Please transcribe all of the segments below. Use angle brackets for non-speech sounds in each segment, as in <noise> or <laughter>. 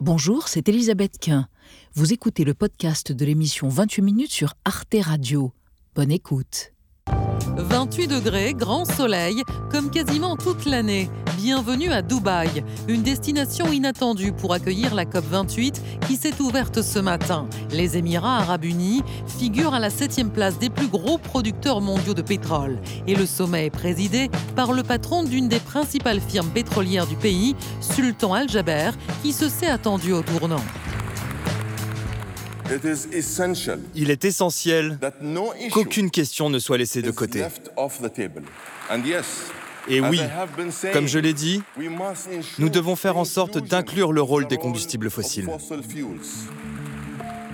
Bonjour, c'est Elisabeth Quint. Vous écoutez le podcast de l'émission 28 minutes sur Arte Radio. Bonne écoute. 28 degrés, grand soleil, comme quasiment toute l'année. Bienvenue à Dubaï, une destination inattendue pour accueillir la COP28 qui s'est ouverte ce matin. Les Émirats arabes unis figurent à la septième place des plus gros producteurs mondiaux de pétrole. Et le sommet est présidé par le patron d'une des principales firmes pétrolières du pays, Sultan Al-Jaber, qui se s'est attendu au tournant. Il est essentiel qu'aucune question ne soit laissée de côté. Et oui, comme je l'ai dit, nous devons faire en sorte d'inclure le rôle des combustibles fossiles.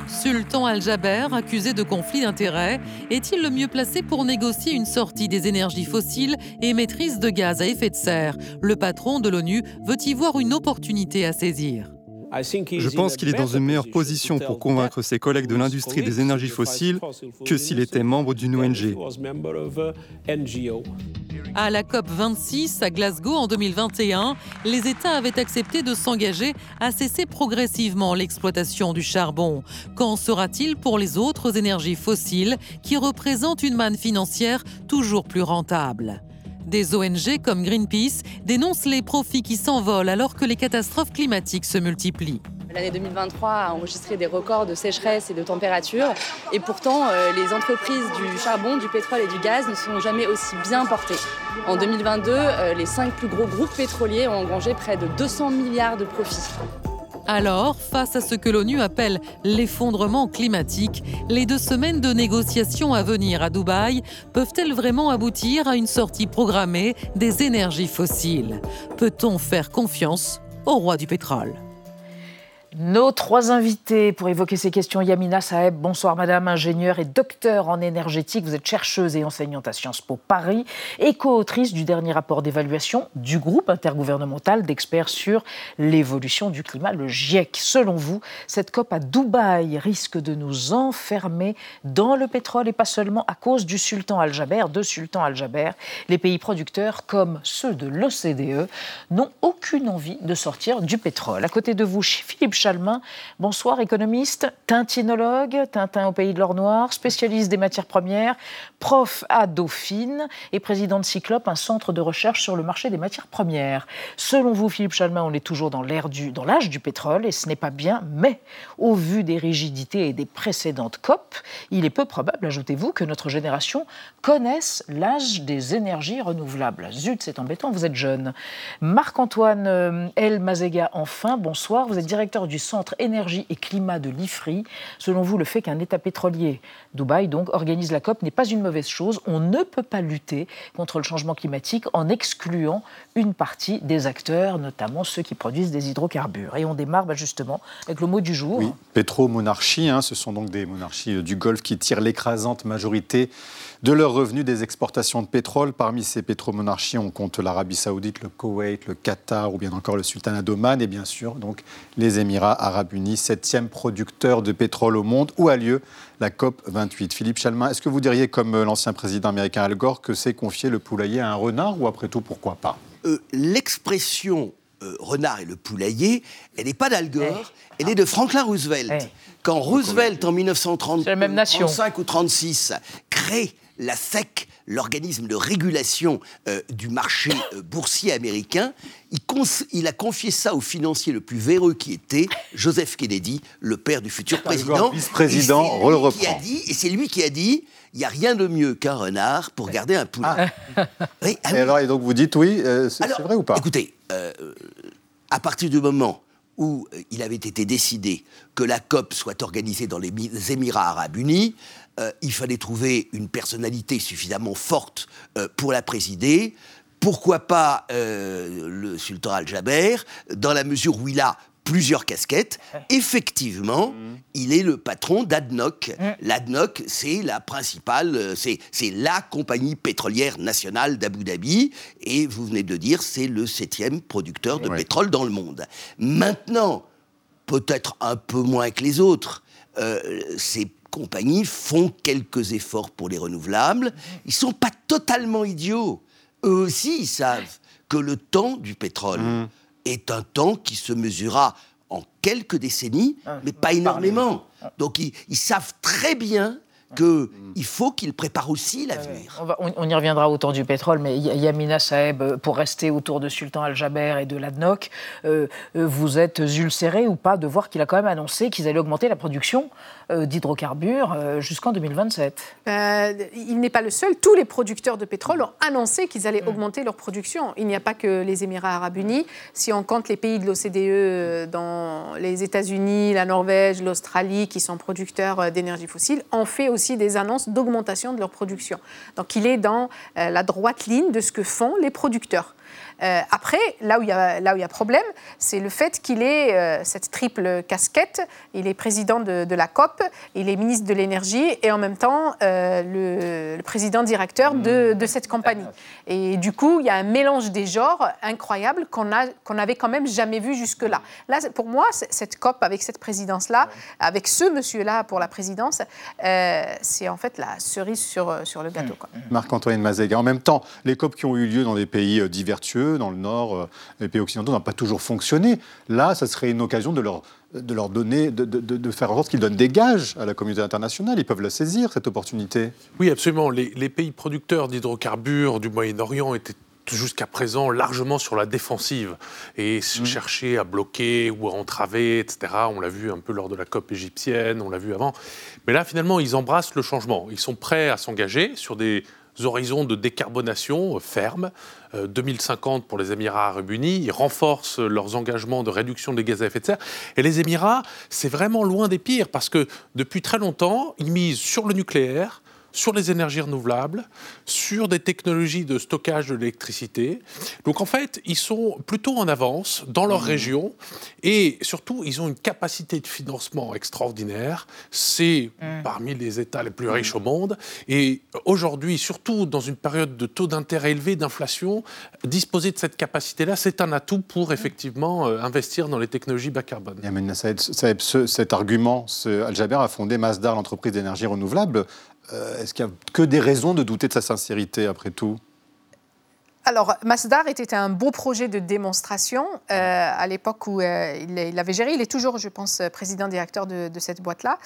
Sultan Al-Jaber, accusé de conflit d'intérêts, est-il le mieux placé pour négocier une sortie des énergies fossiles et maîtrise de gaz à effet de serre? Le patron de l'ONU veut y voir une opportunité à saisir. Je pense qu'il est dans une meilleure position pour convaincre ses collègues de l'industrie des énergies fossiles que s'il était membre d'une ONG. À la COP 26 à Glasgow en 2021, les États avaient accepté de s'engager à cesser progressivement l'exploitation du charbon. Qu'en sera-t-il pour les autres énergies fossiles qui représentent une manne financière toujours plus rentable? Des ONG comme Greenpeace dénoncent les profits qui s'envolent alors que les catastrophes climatiques se multiplient. L'année 2023 a enregistré des records de sécheresse et de température. Et pourtant, euh, les entreprises du charbon, du pétrole et du gaz ne sont jamais aussi bien portées. En 2022, euh, les cinq plus gros groupes pétroliers ont engrangé près de 200 milliards de profits. Alors, face à ce que l'ONU appelle l'effondrement climatique, les deux semaines de négociations à venir à Dubaï peuvent-elles vraiment aboutir à une sortie programmée des énergies fossiles? Peut-on faire confiance au roi du pétrole? Nos trois invités pour évoquer ces questions, Yamina Saeb, bonsoir madame, ingénieure et docteur en énergétique. Vous êtes chercheuse et enseignante à Sciences Po Paris et co-autrice du dernier rapport d'évaluation du groupe intergouvernemental d'experts sur l'évolution du climat, le GIEC. Selon vous, cette COP à Dubaï risque de nous enfermer dans le pétrole et pas seulement à cause du sultan Al-Jaber, de sultan Al-Jaber. Les pays producteurs, comme ceux de l'OCDE, n'ont aucune envie de sortir du pétrole. À côté de vous, Philippe Chalmin. Bonsoir, économiste, tintinologue, Tintin au pays de l'or noir, spécialiste des matières premières, prof à Dauphine et président de Cyclope, un centre de recherche sur le marché des matières premières. Selon vous, Philippe Chalmin, on est toujours dans l'ère du, dans l'âge du pétrole et ce n'est pas bien, mais au vu des rigidités et des précédentes COP, il est peu probable, ajoutez-vous, que notre génération connaisse l'âge des énergies renouvelables. Zut, c'est embêtant, vous êtes jeune. Marc-Antoine euh, El Mazega, enfin, bonsoir, vous êtes directeur du du Centre énergie et climat de l'IFRI. Selon vous, le fait qu'un État pétrolier, Dubaï donc, organise la COP n'est pas une mauvaise chose. On ne peut pas lutter contre le changement climatique en excluant une partie des acteurs, notamment ceux qui produisent des hydrocarbures. Et on démarre bah, justement avec le mot du jour. Oui, pétromonarchie, hein, ce sont donc des monarchies euh, du Golfe qui tirent l'écrasante majorité de leurs revenus des exportations de pétrole. Parmi ces pétromonarchies, on compte l'Arabie Saoudite, le Koweït, le Qatar ou bien encore le Sultanat d'Oman et bien sûr donc les Émirats Arabes Unis, septième producteur de pétrole au monde où a lieu la COP 28. Philippe Chalmin, est-ce que vous diriez comme euh, l'ancien président américain Al Gore que c'est confier le poulailler à un renard ou après tout pourquoi pas? Euh, L'expression euh, renard et le poulailler, elle n'est pas d'Al Gore, elle est de Franklin Roosevelt. Quand Roosevelt, en 1935 ou 36, crée la SEC, l'organisme de régulation euh, du marché euh, boursier américain, il, a confié ça au financier le plus véreux qui était Joseph Kennedy, le père du futur président. Vice-président, reprend. et c'est lui qui a dit il n'y a rien de mieux qu'un renard pour garder un poulet. Ah. Ah et alors, et donc vous dites oui, euh, c'est vrai ou pas? Écoutez, à partir du moment où il avait été décidé que la COP soit organisée dans les Émirats arabes unis, euh, il fallait trouver une personnalité suffisamment forte euh, pour la présider. Pourquoi pas euh, le sultan Al-Jaber, dans la mesure où il a plusieurs casquettes. Effectivement, mmh. il est le patron d'ADNOC. Mmh. L'ADNOC, c'est la principale, c'est la compagnie pétrolière nationale d'Abu Dhabi. Et vous venez de dire, c'est le septième producteur de pétrole dans le monde. Maintenant, peut-être un peu moins que les autres, c'est compagnies font quelques efforts pour les renouvelables. Ils sont pas totalement idiots. Eux aussi, ils savent que le temps du pétrole mmh. est un temps qui se mesurera en quelques décennies, ah, mais pas énormément. Donc ils savent très bien qu'il faut qu'il prépare aussi l'avenir. On, y reviendra au temps du pétrole, mais Yamina Saeb, euh, pour rester autour de Sultan Al-Jaber et de l'ADNOC, euh, euh, vous êtes ulcéré ou pas de voir qu'il a quand même annoncé qu'ils allaient augmenter la production d'hydrocarbures jusqu'en 2027 Il n'est pas le seul. Tous les producteurs de pétrole ont annoncé qu'ils allaient mm. augmenter leur production. Il n'y a pas que les Émirats arabes unis. Si on compte les pays de l'OCDE, dans les États-Unis, la Norvège, l'Australie, qui sont producteurs d'énergie fossile, on fait aussi des annonces d'augmentation de leur production. Donc il est dans euh, la droite ligne de ce que font les producteurs. Euh, après, là où il y a, là où il y a problème, c'est le fait qu'il ait euh, cette triple casquette. Il est président de, la COP, il est ministre de l'énergie et en même temps le, président directeur de, de, cette compagnie. Et du coup, il y a un mélange des genres incroyable qu'on qu'on n'avait quand même jamais vu jusque-là. Là, pour moi, cette COP avec cette présidence-là, avec ce monsieur-là pour la présidence, c'est en fait la cerise sur, sur le gâteau. Marc-Antoine Mazega. En même temps, les COP qui ont eu lieu dans des pays dans le Nord, euh, les pays occidentaux n'ont pas toujours fonctionné. Là, ça serait une occasion de leur, de leur donner, de, de, faire en sorte qu'ils donnent des gages à la communauté internationale. Ils peuvent la saisir, cette opportunité. Oui, absolument. Les, les pays producteurs d'hydrocarbures du Moyen-Orient étaient jusqu'à présent largement sur la défensive et mmh. chercher à bloquer ou à entraver, etc. On l'a vu un peu lors de la COP égyptienne, on l'a vu avant. Mais là, finalement, ils embrassent le changement. Ils sont prêts à s'engager sur des horizons de décarbonation fermes. 2050 euh, pour les Émirats arabes unis, ils renforcent leurs engagements de réduction des gaz à effet de serre. Et les Émirats, c'est vraiment loin des pires parce que depuis très longtemps, ils misent sur le nucléaire, sur les énergies renouvelables, sur des technologies de stockage de l'électricité. Donc en fait, ils sont plutôt en avance dans leur mmh. région et surtout, ils ont une capacité de financement extraordinaire. C'est mmh. parmi les États les plus riches au monde. Et aujourd'hui, surtout dans une période de taux d'intérêt élevé, d'inflation, disposer de cette capacité-là, c'est un atout pour effectivement euh, investir dans les technologies bas carbone. cet argument, Al-Jaber a fondé Masdar, l'entreprise d'énergie renouvelable. Euh, est-ce qu'il n'y a que des raisons de douter de sa sincérité après tout? Alors, Masdar était un beau projet de démonstration euh, à l'époque où euh, il, avait géré. Il est toujours, je pense, président directeur de, de cette boîte-là.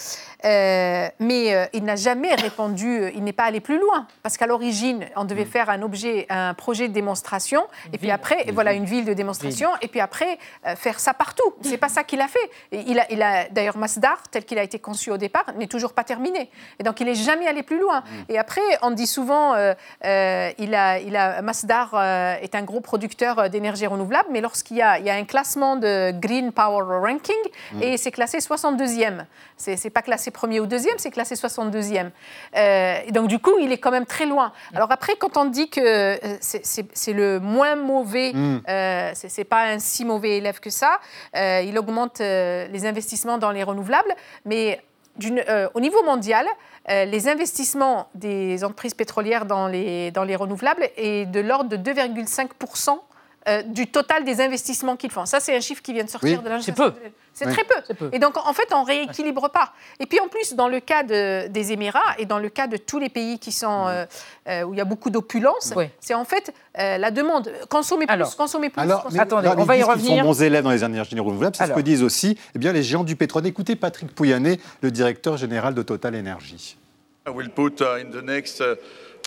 Euh, mais il n'a jamais répondu, il n'est pas allé plus loin. Parce qu'à l'origine, on devait mm. faire un objet, un projet de démonstration. et puis après, voilà, une ville de démonstration. Et puis après, faire ça partout. C'est pas ça qu'il a fait. Il a, il a D'ailleurs, Masdar, tel qu'il a été conçu au départ, n'est toujours pas terminé. Et donc, il n'est jamais allé plus loin. Mm. Et après, on dit souvent, il, a, il a Masdar euh, est un gros producteur euh, d'énergie renouvelable, mais lorsqu'il y, a, un classement de Green Power Ranking, mm. et c'est classé 62e. C'est n'est pas classé premier ou deuxième, c'est classé 62e. Euh, et donc, du coup, il est quand même très loin. Mm. Alors après, quand on dit que c'est le moins mauvais, mm. ce c'est pas un si mauvais élève que ça, il augmente les investissements dans les renouvelables, mais au niveau mondial, euh, les investissements des entreprises pétrolières dans les, dans les renouvelables est de l'ordre de 2,5% euh, du total des investissements qu'ils font. Ça, c'est un chiffre qui vient de sortir de l'agence. C'est peu. C'est très peu. Et donc, en fait, on rééquilibre pas. Et puis, en plus, dans le cas des Émirats et dans le cas de tous les pays qui sont, euh, où il y a beaucoup d'opulence, c'est en fait la demande. Consommer plus, consommer plus. Alors, attendez, on va y revenir. Ils sont bons élèves dans les énergies renouvelables. C'est ce que disent aussi eh bien, les géants du pétrole. Écoutez Patrick Pouyanné, le directeur général de Total Energy. I will put uh, in the next, uh,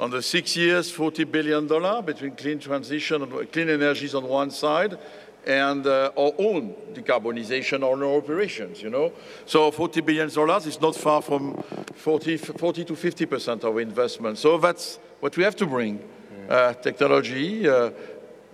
on the six years, $40 billion between clean transition and clean energies on one side and uh, our own decarbonization on our operations, you know. So $40 billion is not far from 40, 40 to 50% of investment. So that's what we have to bring. Uh, technology, uh,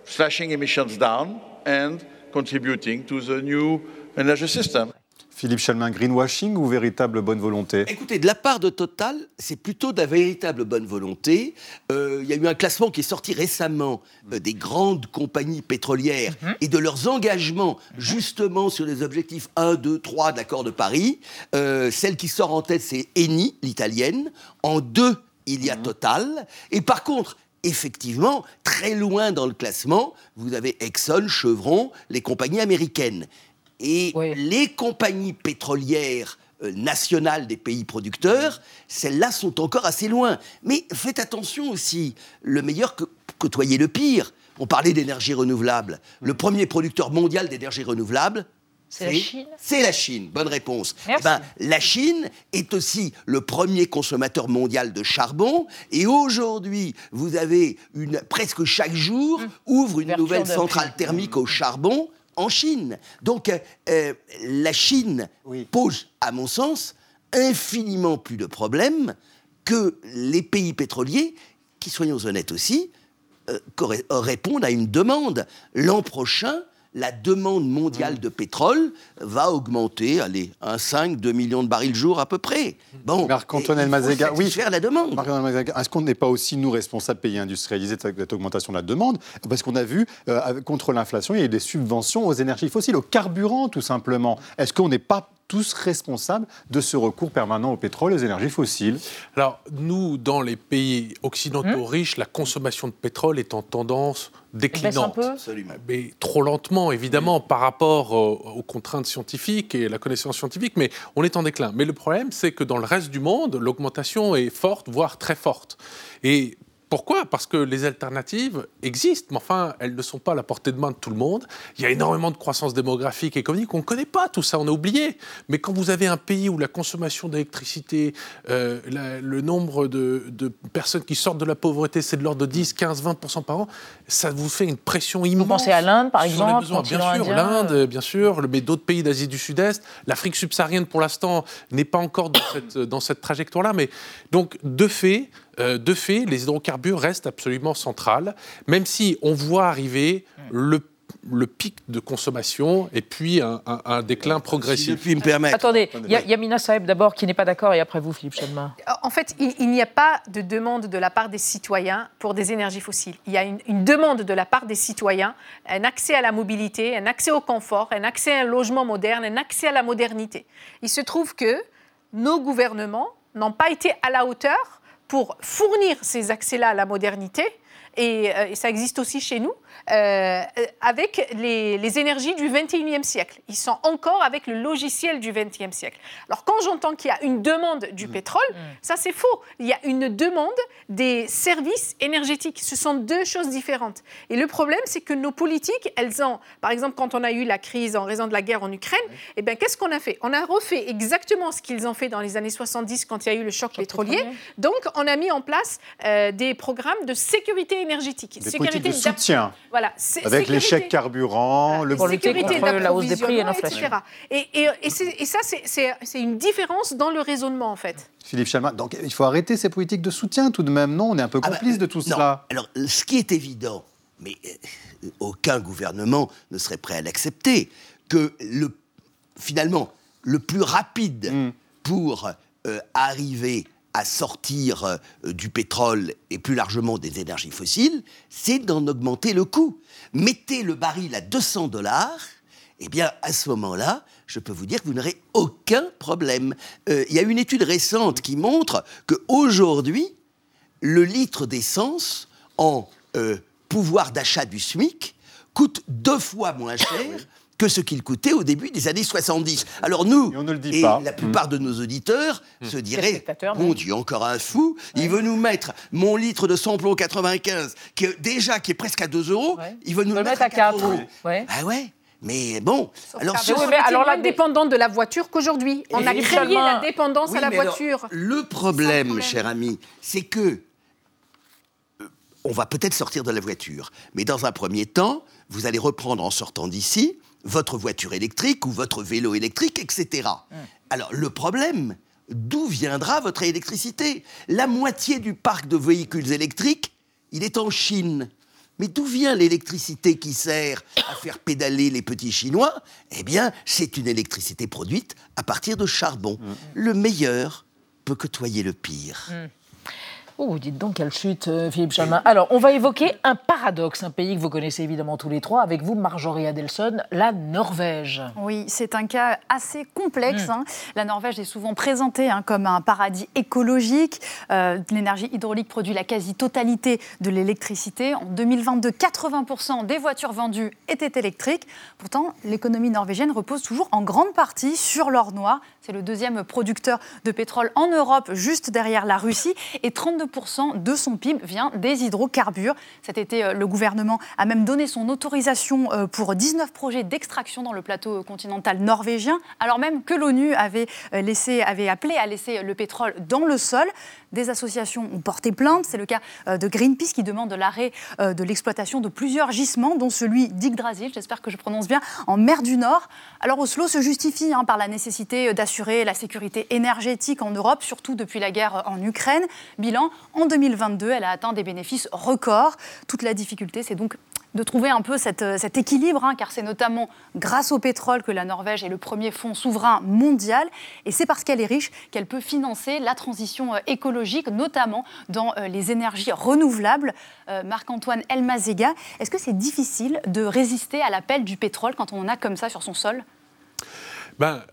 slashing emissions down and contributing to the new energy system. Philippe Chalmin, greenwashing ou véritable bonne volonté? Écoutez, de la part de Total, c'est plutôt de la véritable bonne volonté. Euh, il y a eu un classement qui est sorti récemment euh, des grandes compagnies pétrolières mhm. et de leurs engagements mhm. justement sur les objectifs 1, 2, 3 de l'accord de Paris. Euh, celle qui sort en tête, c'est Eni, l'italienne. En deux, il y a mhm. Total. Et par contre, effectivement, très loin dans le classement, vous avez Exxon, Chevron, les compagnies américaines. Et les compagnies pétrolières euh, nationales des pays producteurs, celles-là sont encore assez loin. Mais faites attention aussi, le meilleur que, côtoyer le pire. On parlait d'énergie renouvelable. Le premier producteur mondial d'énergie renouvelable, C'est la Chine C'est la Chine, bonne réponse. Merci. Eh ben, la Chine est aussi le premier consommateur mondial de charbon et aujourd'hui, vous avez une, presque chaque jour, ouvre une Ouverture nouvelle centrale thermique au charbon en Chine. Donc euh, euh, la Chine Oui. pose, à mon sens, infiniment plus de problèmes que les pays pétroliers qui, soyons honnêtes aussi, euh, répondent à une demande. L'an prochain, la demande mondiale de pétrole va augmenter, allez, 1,5, 2 millions de barils jour à peu près. Bon, Marc-Antoine Elmazega, oui. satisfaire la demande. Est-ce qu'on n'est pas aussi, nous, responsables, pays industrialisés, de cette augmentation de la demande? Parce qu'on a vu, euh, contre l'inflation, il y a eu des subventions aux énergies fossiles, au carburant, tout simplement. Est-ce qu'on n'est pas tous responsables de ce recours permanent au pétrole et aux énergies fossiles? Alors, nous, dans les pays occidentaux riches, la consommation de pétrole est en tendance déclinante. Mais trop lentement, évidemment, par rapport aux contraintes scientifiques et la connaissance scientifique, mais on est en déclin. Mais le problème, c'est que dans le reste du monde, l'augmentation est forte, voire très forte. Et pourquoi? Parce que les alternatives existent, mais enfin, elles ne sont pas à la portée de main de tout le monde. Il y a énormément de croissance démographique et économique, on ne connaît pas tout ça, on a oublié. Mais quand vous avez un pays où la consommation d'électricité, euh, le nombre de, de personnes qui sortent de la pauvreté, c'est de l'ordre de 10, 15, 20% par an, ça vous fait une pression immense. Vous pensez à l'Inde, par exemple, besoins. Bien sûr, l'Inde, bien sûr, mais d'autres pays d'Asie du Sud-Est. L'Afrique subsaharienne, pour l'instant, n'est pas encore dans cette, dans cette trajectoire-là. Mais donc, de fait, euh, de fait, les hydrocarbures restent absolument centrales, même si on voit arriver le, le pic de consommation et puis un, un- un déclin Si je progressif. puis me permettre. Attendez, il y a Yamina Saeb d'abord qui n'est pas d'accord et après vous, Philippe Chalmin. En fait, il, il n'y a pas de demande de la part des citoyens pour des énergies fossiles. Il y a une, une demande de la part des citoyens, un accès à la mobilité, un accès au confort, un accès à un logement moderne, un accès à la modernité. Il se trouve que nos gouvernements n'ont pas été à la hauteur pour fournir ces accès-là à la modernité. Et, euh, ça existe aussi chez nous, euh, euh, avec les, les énergies du 21e siècle. Ils sont encore avec le logiciel du 20e siècle. Alors quand j'entends qu'il y a une demande du pétrole, ça c'est faux. Il y a une demande des services énergétiques. Ce sont deux choses différentes. Et le problème, c'est que nos politiques, elles ont, par exemple, quand on a eu la crise en raison de la guerre en Ukraine, eh bien, qu'est-ce qu'on a fait? On a refait exactement ce qu'ils ont fait dans les années 70 quand il y a eu le choc, pétrolier. pétrolier. Donc, on a mis en place euh, des programmes de sécurité énergétique. Des sécurité de soutien, Voilà. avec sécurité- l'échec carburant, le Pour sécurité contre la hausse des prix et l'inflation. etc. Et, et- et c'est- et ça, c'est- c'est c'est une différence dans le raisonnement, en fait. Philippe Chalmin. Donc il faut arrêter ces politiques de soutien tout de même, non? On est un peu Ah bah, complice de tout non. cela. Alors, ce qui est évident, mais euh, aucun gouvernement ne serait prêt à l'accepter, que le, finalement, le plus rapide Mm. pour euh, arriver à sortir euh, du pétrole et plus largement des énergies fossiles, c'est d'en augmenter le coût. Mettez le baril à 200 dollars, eh bien, à ce moment-là, je peux vous dire que vous n'aurez aucun problème. Euh, Il y a une étude récente qui montre qu'aujourd'hui, le litre d'essence en euh, pouvoir d'achat du SMIC coûte deux fois moins cher que ce qu'il coûtait au début des années 70. Alors nous, Et on ne le dit et pas. la plupart de nos auditeurs se diraient, mon. Dieu, encore un fou, il veut nous mettre mon litre de samplon 95, qui est, déjà qui est presque à 2 euros, Ouais. il veut nous le mettre à à 4 4. euros. Ouais. Ah ouais mais bon, alors Car ce- oui, mais alors là, moins dépendant de la voiture qu'aujourd'hui. On a créé la dépendance Oui, à la alors, voiture. le problème, problème. cher ami, c'est que euh, on va peut-être sortir de la voiture, mais dans un premier temps, vous allez reprendre en sortant d'ici votre voiture électrique ou votre vélo électrique, etc. Alors le problème, d'où viendra votre électricité? La moitié du parc de véhicules électriques, il est en Chine. Mais d'où vient l'électricité qui sert à faire pédaler les petits Chinois? Eh bien, c'est une électricité produite à partir de charbon. Le meilleur peut côtoyer le pire. Oh, dites donc quelle chute, euh, Philippe Chalmin. Alors, on va évoquer un paradoxe, un pays que vous connaissez évidemment tous les trois, avec vous, Marjorie Adelson, la Norvège. Oui, c'est un cas assez complexe. hein. La Norvège est souvent présentée hein, comme un paradis écologique. Euh, L'énergie hydraulique produit la quasi-totalité de l'électricité. En 2022, 80% des voitures vendues étaient électriques. Pourtant, l'économie norvégienne repose toujours en grande partie sur l'or noir. C'est le deuxième producteur de pétrole en Europe, juste derrière la Russie. Et 32% 22% de son PIB vient des hydrocarbures. Cet été, euh, le gouvernement a même donné son autorisation euh, pour 19 projets d'extraction dans le plateau continental norvégien, alors même que l'ONU avait, avait appelé à laisser le pétrole dans le sol. Des associations ont porté plainte. C'est le cas de Greenpeace qui demande l'arrêt de l'exploitation de plusieurs gisements, dont celui d'Yggdrasil, j'espère que je prononce bien, en mer du Nord. Alors Oslo se justifie hein, par la nécessité d'assurer la sécurité énergétique en Europe, surtout depuis la guerre en Ukraine. Bilan, en 2022, elle a atteint des bénéfices records. Toute la difficulté, c'est donc de trouver un peu euh, cet équilibre, hein, car c'est notamment grâce au pétrole que la Norvège est le premier fonds souverain mondial, et c'est parce qu'elle est riche qu'elle peut financer la transition euh, écologique, notamment dans euh, les énergies renouvelables. Marc-Antoine Elmazega, est-ce que c'est difficile de résister à l'appel du pétrole quand on en a comme ça sur son sol? Ben,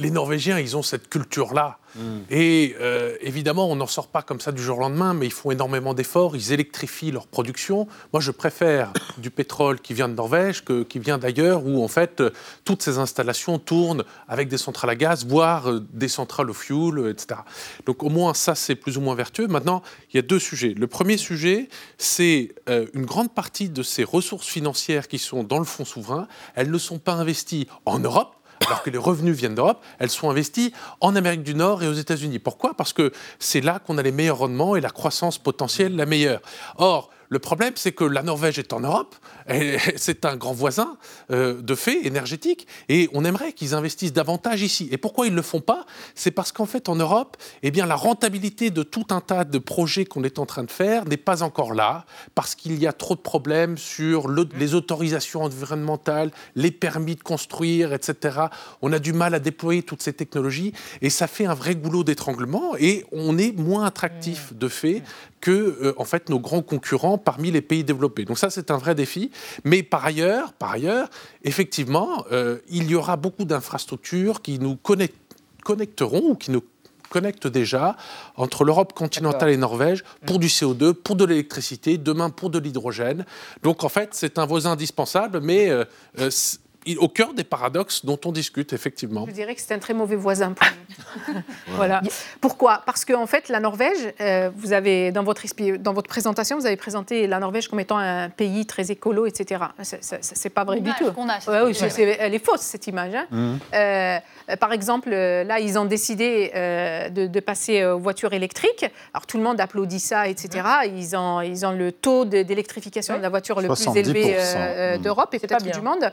Les Norvégiens, ils ont cette culture-là. Mm. Et euh, évidemment, on n'en sort pas comme ça du jour au lendemain, mais ils font énormément d'efforts, ils électrifient leur production. Moi, je préfère <coughs> du pétrole qui vient de Norvège que qui vient d'ailleurs, où en fait, euh, toutes ces installations tournent avec des centrales à gaz, voire euh, des centrales au fuel, etc. Donc au moins, ça, c'est plus ou moins vertueux. Maintenant, il y a deux sujets. Le premier sujet, c'est une grande partie de ces ressources financières qui sont dans le fonds souverain, elles ne sont pas investies en Europe, alors que les revenus viennent d'Europe, elles sont investies en Amérique du Nord et aux États-Unis. Pourquoi? Parce que c'est là qu'on a les meilleurs rendements et la croissance potentielle la meilleure. Or, le problème, c'est que la Norvège est en Europe, <laughs> c'est un grand voisin euh, de fait énergétique, et on aimerait qu'ils investissent davantage ici. Et pourquoi ils ne le font pas? C'est parce qu'en fait, en Europe, eh bien, la rentabilité de tout un tas de projets qu'on est en train de faire n'est pas encore là, parce qu'il y a trop de problèmes sur les autorisations environnementales, les permis de construire, etc. On a du mal à déployer toutes ces technologies, et ça fait un vrai goulot d'étranglement, et on est moins attractif de fait que euh, en fait nos grands concurrents parmi les pays développés. Donc ça c'est un vrai défi. Mais par ailleurs, par ailleurs, effectivement, euh, il y aura beaucoup d'infrastructures qui nous connecteront ou qui nous connectent déjà entre l'Europe continentale et Norvège pour du CO2, pour de l'électricité, demain pour de l'hydrogène. Donc en fait, c'est un voisin indispensable, mais euh, au cœur des paradoxes dont on discute, effectivement. Je dirais que c'est un très mauvais voisin pour nous. <laughs> voilà. Pourquoi? Parce qu'en en fait, la Norvège, euh, vous avez, dans votre, dans votre présentation, vous avez présenté la Norvège comme étant un pays très écolo, etc. C'est pas vrai du tout. oui, elle est fausse, cette image. Hein. Mmh. Euh, par exemple, euh, là, ils ont décidé de, passer aux voitures électriques. Alors, tout le monde applaudit ça, etc. Mmh. Ils, ont, ils ont le taux d'électrification de la voiture le plus élevé mmh. d'Europe et peut-être du monde.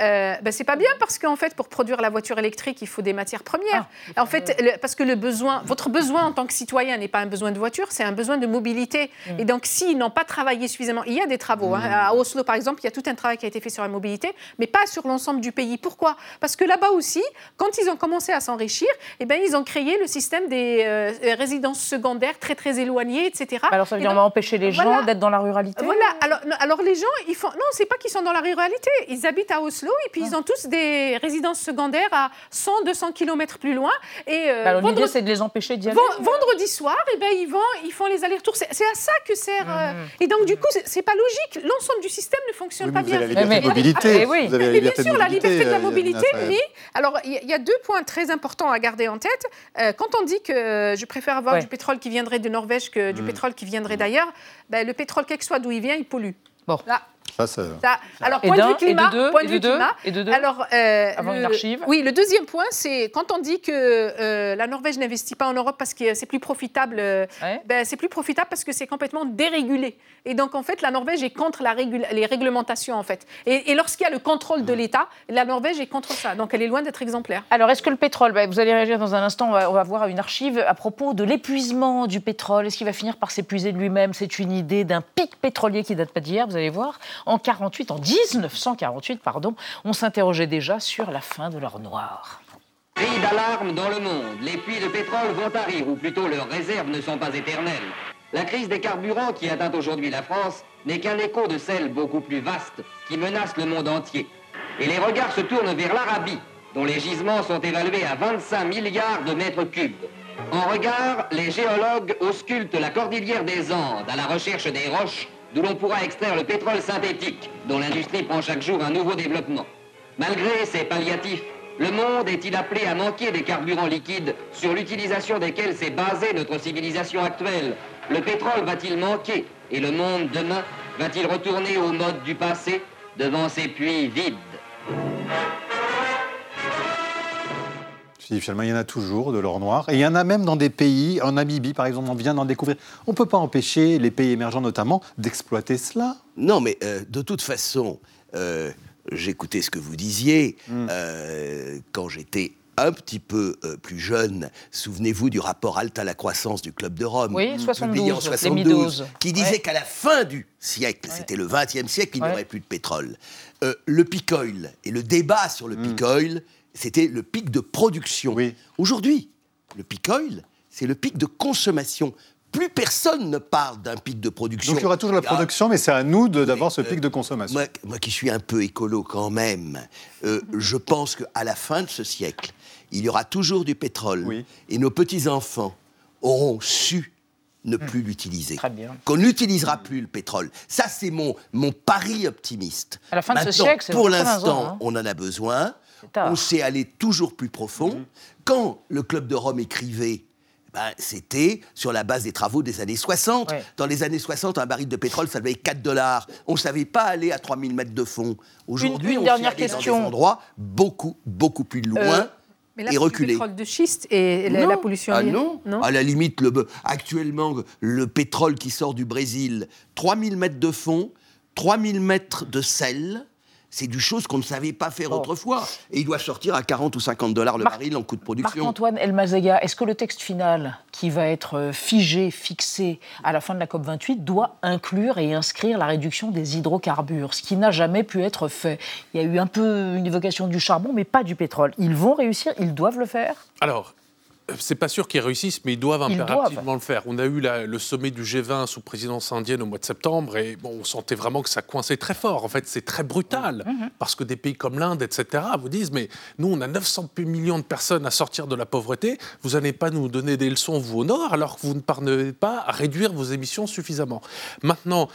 Euh, ben, c'est pas bien parce qu'en fait, pour produire la voiture électrique, il faut des matières premières. Ah. en fait, parce que le besoin, votre besoin en tant que citoyen n'est pas un besoin de voiture, c'est un besoin de mobilité. Mm. Et donc, s'ils n'ont pas travaillé suffisamment, il y a des travaux. Hein. Mm. À Oslo, par exemple, il y a tout un travail qui a été fait sur la mobilité, mais pas sur l'ensemble du pays. Pourquoi? Parce que là-bas aussi, quand ils ont commencé à s'enrichir, eh ben, ils ont créé le système des euh, résidences secondaires très très éloignées, etc. Bah, alors ça veut dire qu'on va empêcher les gens d'être dans la ruralité Voilà. Alors, alors les gens, ils font non, c'est pas qu'ils sont dans la ruralité. Ils habitent à Oslo et puis ils ont tous des résidences secondaires à 100, 200 km plus loin. Et euh, bah, L'idée, c'est de les empêcher d'y aller. Vendredi soir, et eh ben, ils, vont, ils font les allers-retours. C'est à ça que sert. Euh, mmh. Et donc, du coup, c'est pas logique. L'ensemble du système ne fonctionne pas bien. Vous avez la liberté de mobilité. oui. Vous avez la liberté bien sûr, la liberté de la mobilité, mais alors il y, a deux points très importants à garder en tête. Euh, quand on dit que je préfère avoir du pétrole qui viendrait de Norvège que du mmh. pétrole qui viendrait d'ailleurs, ben, le pétrole, quel que soit d'où il vient, il pollue. Bon. Là, alors, point de vue climat, point de vue climat. Et de deux, alors, euh, avant une archive. Oui, le deuxième point, c'est quand on dit que euh, la Norvège n'investit pas en Europe parce que c'est plus profitable, euh, ben, c'est plus profitable parce que c'est complètement dérégulé. Et donc, en fait, la Norvège est contre la les réglementations, en fait. Et, lorsqu'il y a le contrôle de l'État, la Norvège est contre ça. Donc, elle est loin d'être exemplaire. Alors, est-ce que le pétrole, ben, vous allez réagir dans un instant, on va, on va voir une archive à propos de l'épuisement du pétrole. Est-ce qu'il va finir par s'épuiser de lui-même? C'est une idée d'un pic pétrolier qui date pas d'hier, vous allez voir. En 48, en 1948, pardon, on s'interrogeait déjà sur la fin de l'or noir. Cri d'alarme dans le monde. Les puits de pétrole vont arriver, ou plutôt leurs réserves ne sont pas éternelles. La crise des carburants qui atteint aujourd'hui la France n'est qu'un écho de celle beaucoup plus vaste qui menace le monde entier. Et les regards se tournent vers l'Arabie, dont les gisements sont évalués à 25 milliards de mètres cubes. En regard, les géologues auscultent la cordillère des Andes à la recherche des roches d'où l'on pourra extraire le pétrole synthétique, dont l'industrie prend chaque jour un nouveau développement. Malgré ces palliatifs, le monde est-il appelé à manquer des carburants liquides sur l'utilisation desquels s'est basée notre civilisation actuelle? Le pétrole va-t-il manquer? Et le monde demain va-t-il retourner au mode du passé devant ses puits vides? Finalement, il y en a toujours de l'or noir. Et il y en a même dans des pays, en Namibie par exemple, on vient d'en découvrir. On ne peut pas empêcher les pays émergents notamment d'exploiter cela. Non, mais euh, de toute façon, euh, j'écoutais ce que vous disiez hmm. euh, quand j'étais un petit peu plus jeune, souvenez-vous du rapport Alta à la croissance du Club de Rome, oui, 72, en 72, qui disait qu'à la fin du siècle, c'était le 20e siècle, il n'y aurait plus de pétrole. le peak oil et le débat sur le peak hmm. C'était le pic de production. Aujourd'hui, le pic oil, c'est le pic de consommation. Plus personne ne parle d'un pic de production. Donc il y aura toujours la production, mais c'est à nous d'avoir ce pic de consommation. Moi, qui suis un peu écolo quand même, euh, je pense qu'à la fin de ce siècle, il y aura toujours du pétrole. Et nos petits-enfants auront su ne hmm. plus l'utiliser. Qu'on n'utilisera plus le pétrole. Ça, c'est mon, mon pari optimiste. À la fin de ce siècle, Pour l'instant, hein. on en a besoin on s'est allé toujours plus profond. Mhm. Quand le Club de Rome écrivait, ben, c'était sur la base des travaux des années 60. Dans les années 60, un baril de pétrole, ça valait 4 dollars. On ne savait pas aller à 3000 mètres de fond. Aujourd'hui, on s'est allé dans des endroits beaucoup, beaucoup plus loin. Euh, mais là, et reculer. Le pétrole de schiste et la, pollution. Ah non. À la limite, le, actuellement, le pétrole qui sort du Brésil, 3000 mètres de fond, 3000 mètres de sel, c'est du chose qu'on ne savait pas faire autrefois. Et il doit sortir à 40 ou 50 dollars le baril en coût de production. Marc-Antoine Elmazega, est-ce que le texte final, qui va être euh, figé, fixé à la fin de la COP28, doit inclure et inscrire la réduction des hydrocarbures, ce qui n'a jamais pu être fait? Il y a eu un peu une évocation du charbon, mais pas du pétrole. Ils vont réussir Ils doivent le faire? Alors, c'est pas sûr qu'ils réussissent, mais ils doivent impérativement le faire. On a eu le sommet du G20 sous présidence indienne au mois de septembre et bon, on sentait vraiment que ça coinçait très fort. En fait, c'est très brutal mmh, mmh. parce que des pays comme l'Inde, etc., vous disent mais nous, on a 900 millions de personnes à sortir de la pauvreté. Vous n'allez pas nous donner des leçons, vous, au Nord, alors que vous ne parvenez pas à réduire vos émissions suffisamment. Maintenant,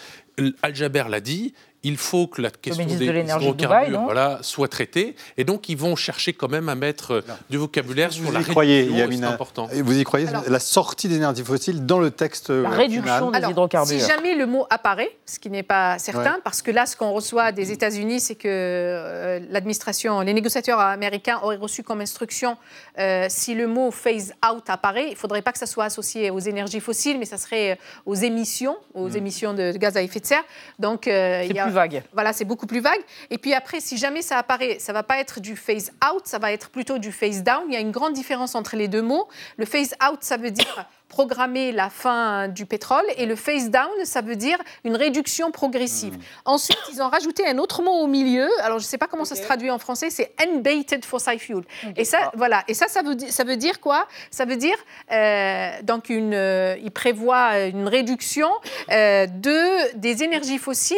Al-Jaber l'a dit, il faut que la question des hydrocarbures voilà, soit traitée. Et donc, ils vont chercher quand même à mettre euh, du vocabulaire sur la croyez, réduction. important. Vous y croyez La sortie d'énergie fossile dans le texte La réduction des hydrocarbures. Si jamais le mot apparaît, ce qui n'est pas certain, parce que là, ce qu'on reçoit des États-Unis, c'est que euh, l'administration, les négociateurs américains auraient reçu comme instruction, euh, si le mot phase out apparaît, il ne faudrait pas que ça soit associé aux énergies fossiles, mais ça serait aux émissions, aux mm. émissions de, gaz à effet de serre. Donc, il y a Voilà, c'est beaucoup plus vague. Et puis après, si jamais ça apparaît, ça va pas être du phase out, ça va être plutôt du phase down. Il y a une grande différence entre les deux mots. Le phase out, ça veut dire programmer la fin du pétrole et le phase down, ça veut dire une réduction progressive. Hmm. Ensuite, ils ont rajouté un autre mot au milieu. Alors, je ne sais pas comment ça se traduit en français, c'est unbated fossil fuel. Et ça, voilà. Et ça, ça veut, ça veut dire quoi? Ça veut dire euh, donc une, euh, il prévoit une réduction euh, de des énergies fossiles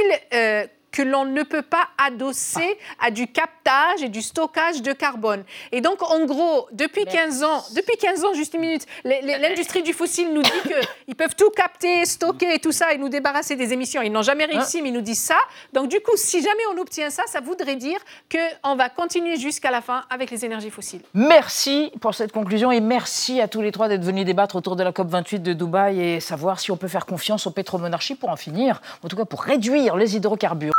que l'on ne peut pas adosser à du captage et du stockage de carbone. Et donc, en gros, depuis 15 ans, depuis 15 ans, juste une minute, l'industrie du fossile nous dit qu'ils <coughs> peuvent tout capter, stocker et tout ça et nous débarrasser des émissions. Ils n'ont jamais réussi, hein mais ils nous disent ça. Donc, du coup, si jamais on obtient ça, ça voudrait dire qu'on va continuer jusqu'à la fin avec les énergies fossiles. Merci pour cette conclusion et merci à tous les trois d'être venus débattre autour de la COP28 de Dubaï et savoir si on peut faire confiance aux pétromonarchies pour en finir, en tout cas pour réduire les hydrocarbures.